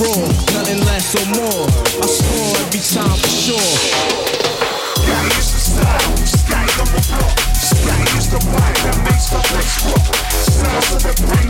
raw, nothing less or more. I score every time for sure. Gotta the style, sky the one. Sky is the wine that makes the place rock. Sounds of the brain.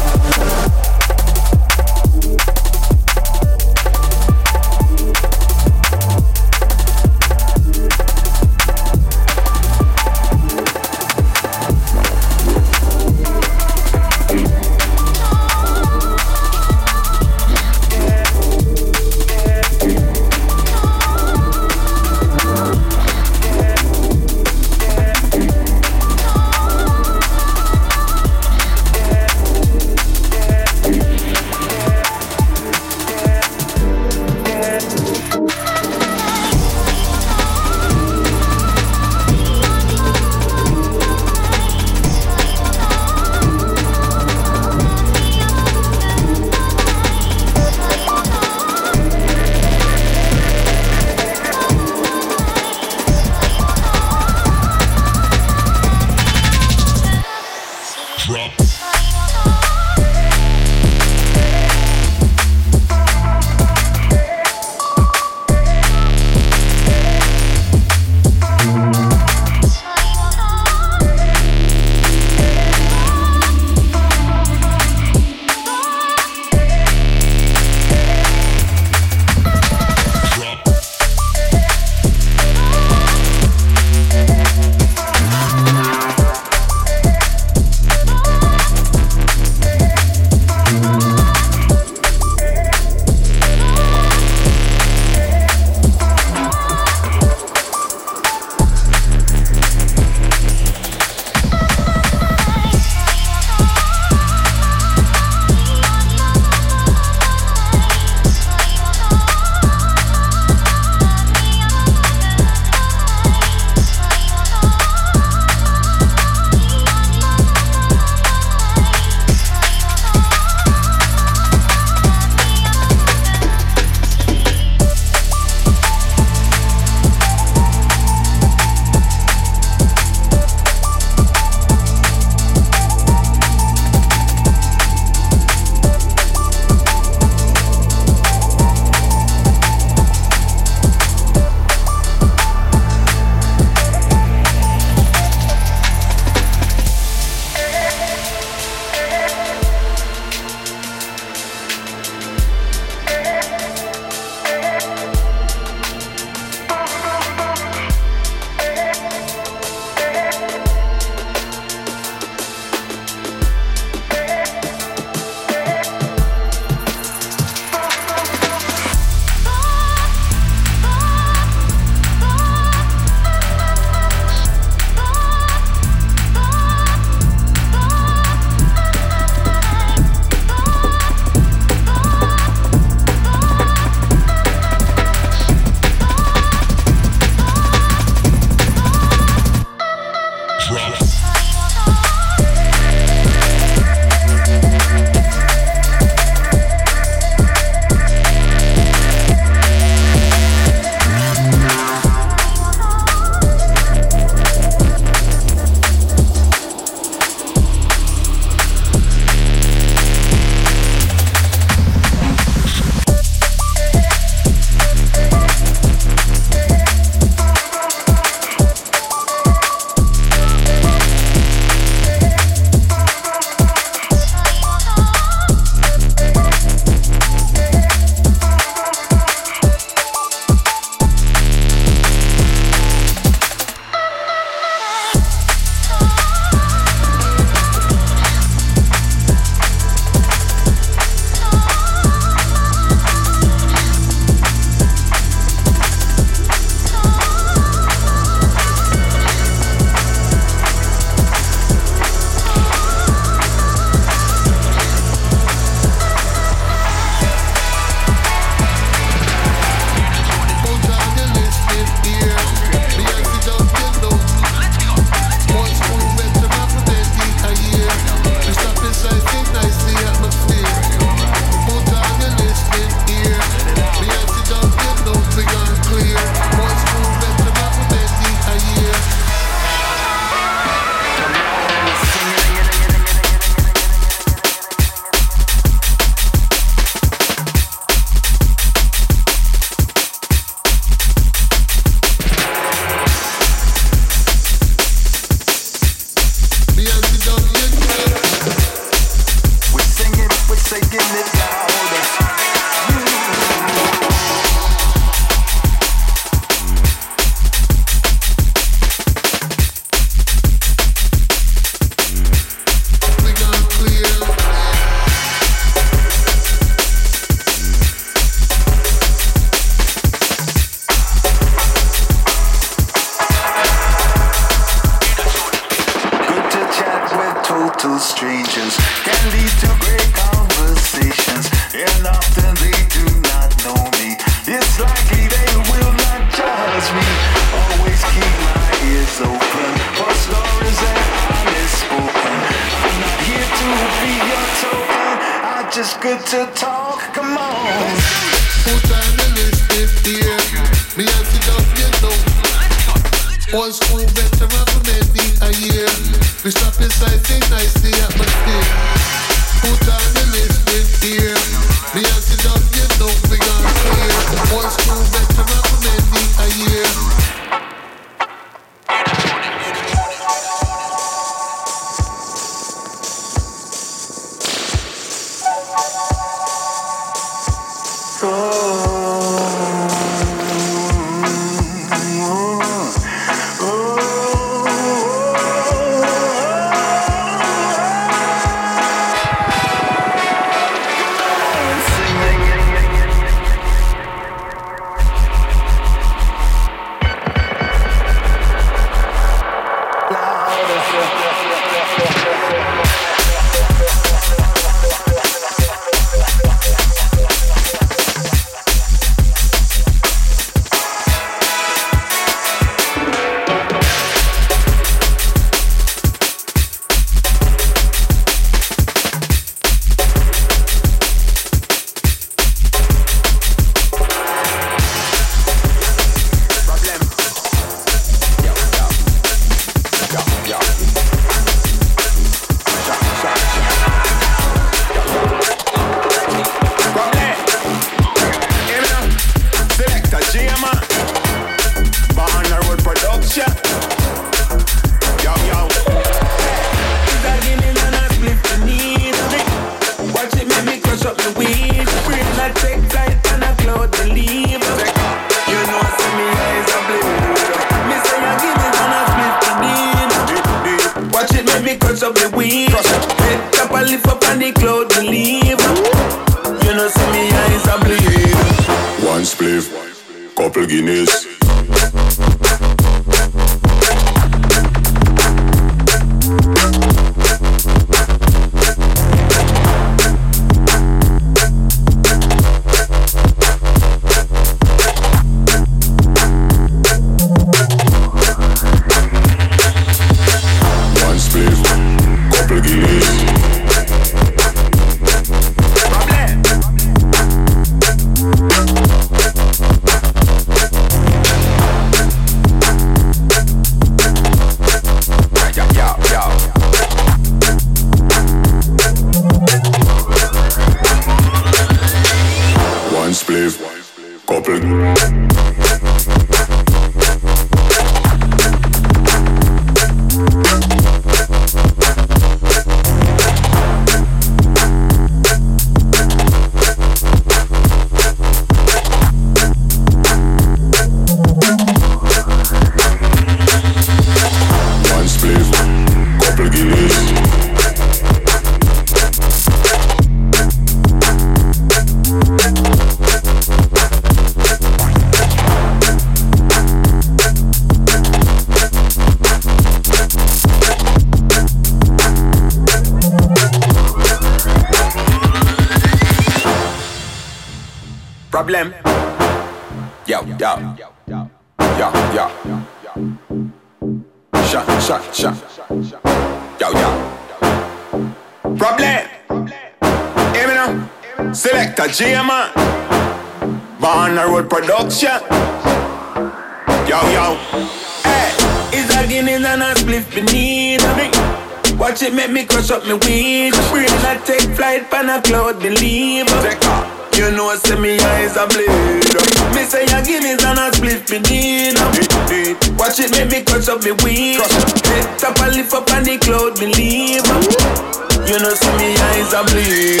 You know see me eyes a bleed.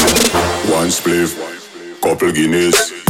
One spliff, couple Guinness.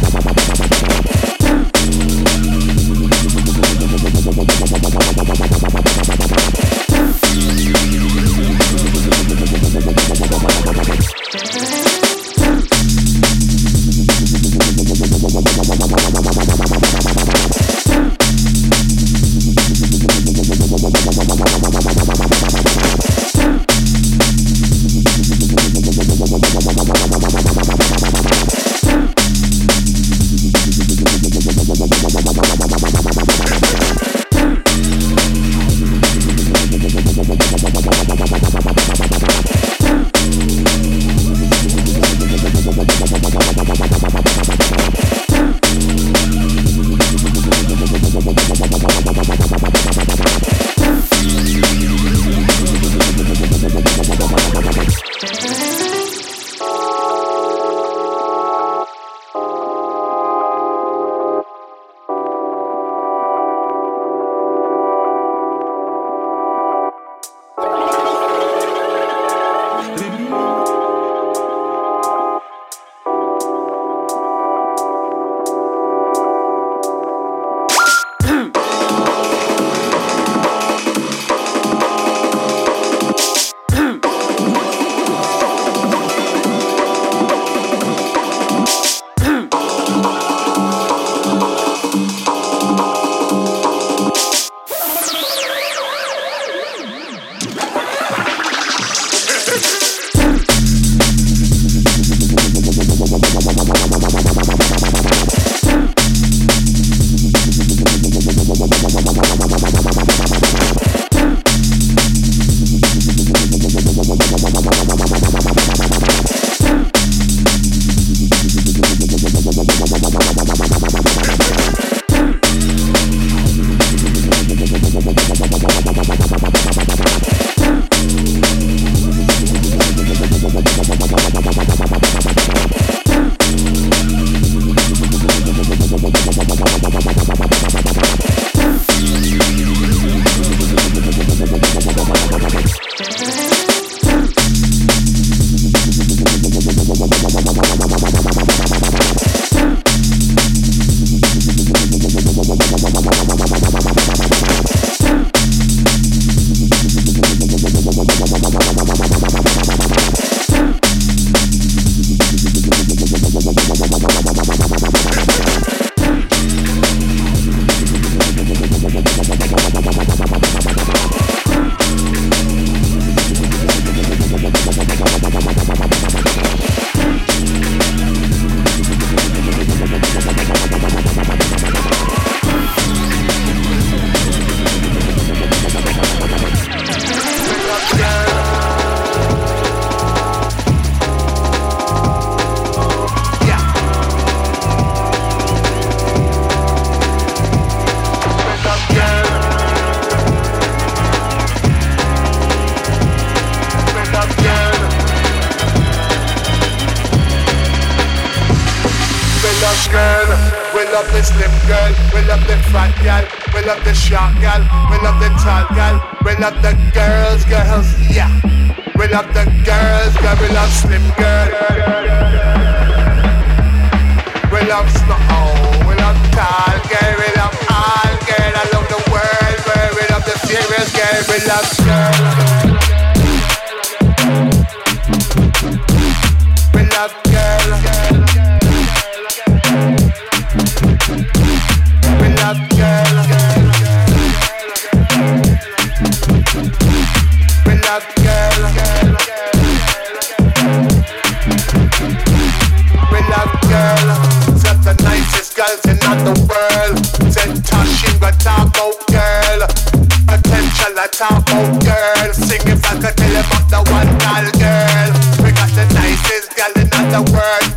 love the slim girl, we love the fat girl, we love the short girl, we love the tall girl, we love the girls, girls, yeah. We love the girls, girl, we love slim girl. We love snow, we love tall girl, we love all girl. I love the world, girl, we love the serious girl, we love girl. Got talk girl. Attention, I talk girl. Sing if I could tell about the one girl. We got the nicest girl in the world.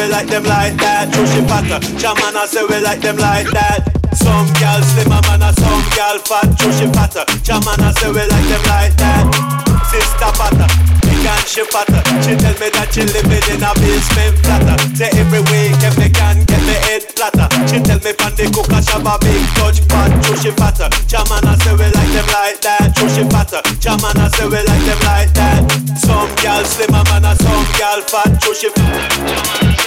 We like them like that. True she fatter, Jamana say we like them like that. Some gal slimmer man, and some gal fat. True she fatter, Jamana say we like them like that. Sister fatter, big and she fatter. She tell me that she living in a basement flatter. Say every weekend me can get me head flatter. She tell me from the cook and shop a big touch pot. True she fatter, Jamana say we like them like that. True she fatter, Jamana say we like them like that. Some gal slimmer man, and some gal fat. True she We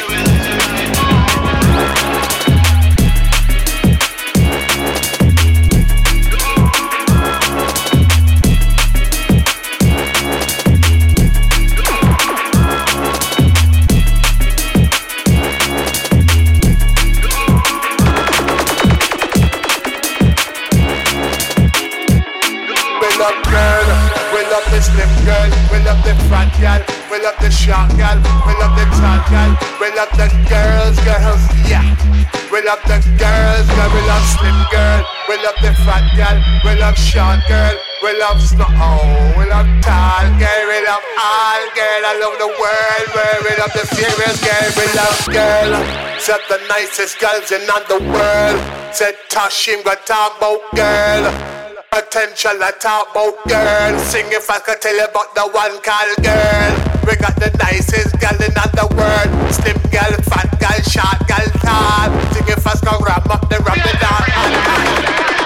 girl, we love the short girl, we love the tall girl, we love the girls, girls, yeah. We love the girls, girl, we love slim girl, we love the fat girl, we love short girl, we love snow, we love tall girl, we love all girl, I love the world, we love the serious girl, we love girl. Said the nicest girls in all the world. Said Tashim got talk about girl. Attention, I talk about girl. Sing if I could tell you about the one called girl. We got the nicest girl in all the world. Slim girl, fat girl, short girl, tall. Sing if I can ram up the ram it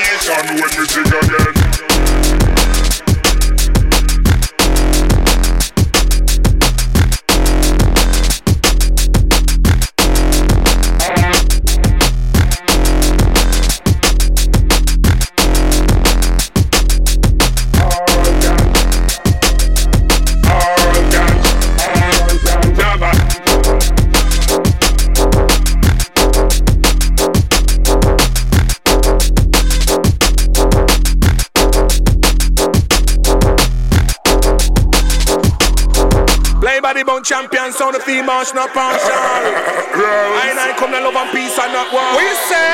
nation. When we sing again. Champion, sound the female, not partial. I and I come to love and peace and not war. We say?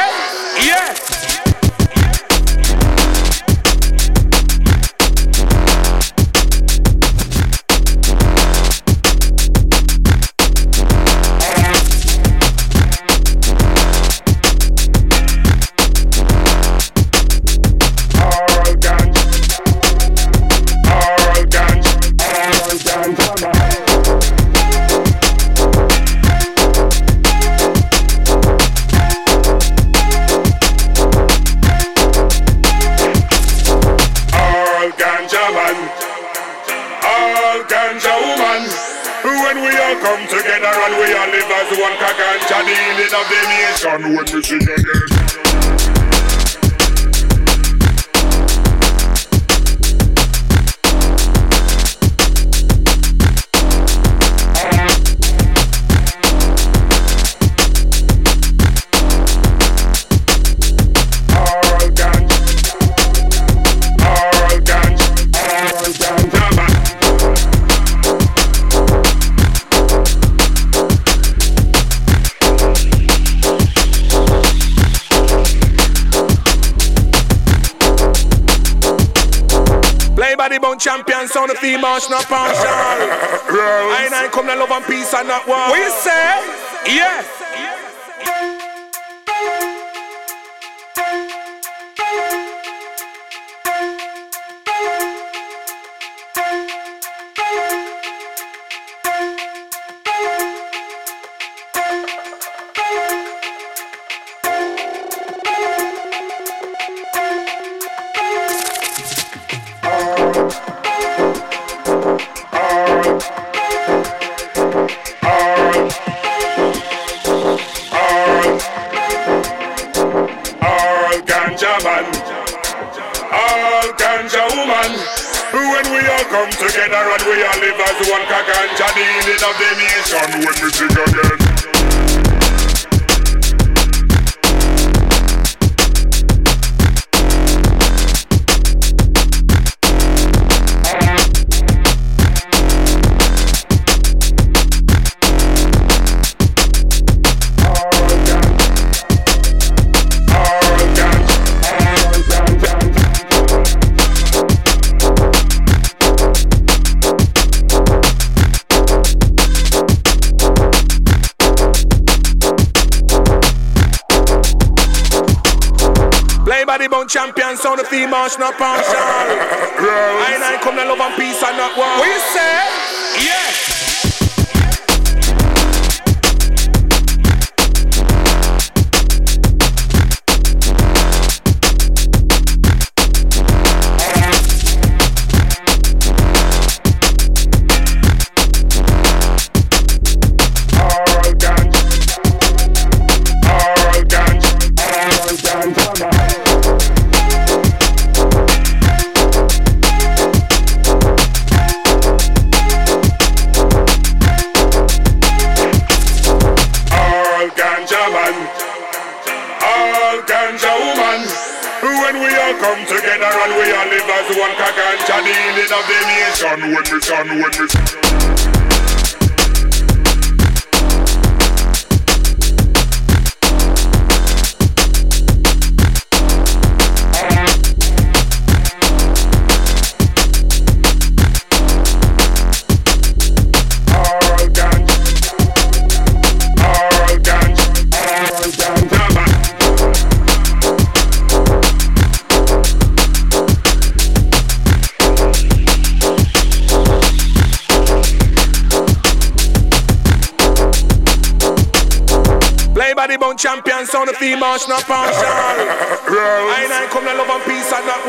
Champion, sound the female, not partial. I I come to love and peace and not war. What you say? Yes. champion, sound the female, not partial. I and I come to love and peace and not war. What you say? Yeah. done when we body bone champion, sound of female, not partial. I ain't come to love and peace and not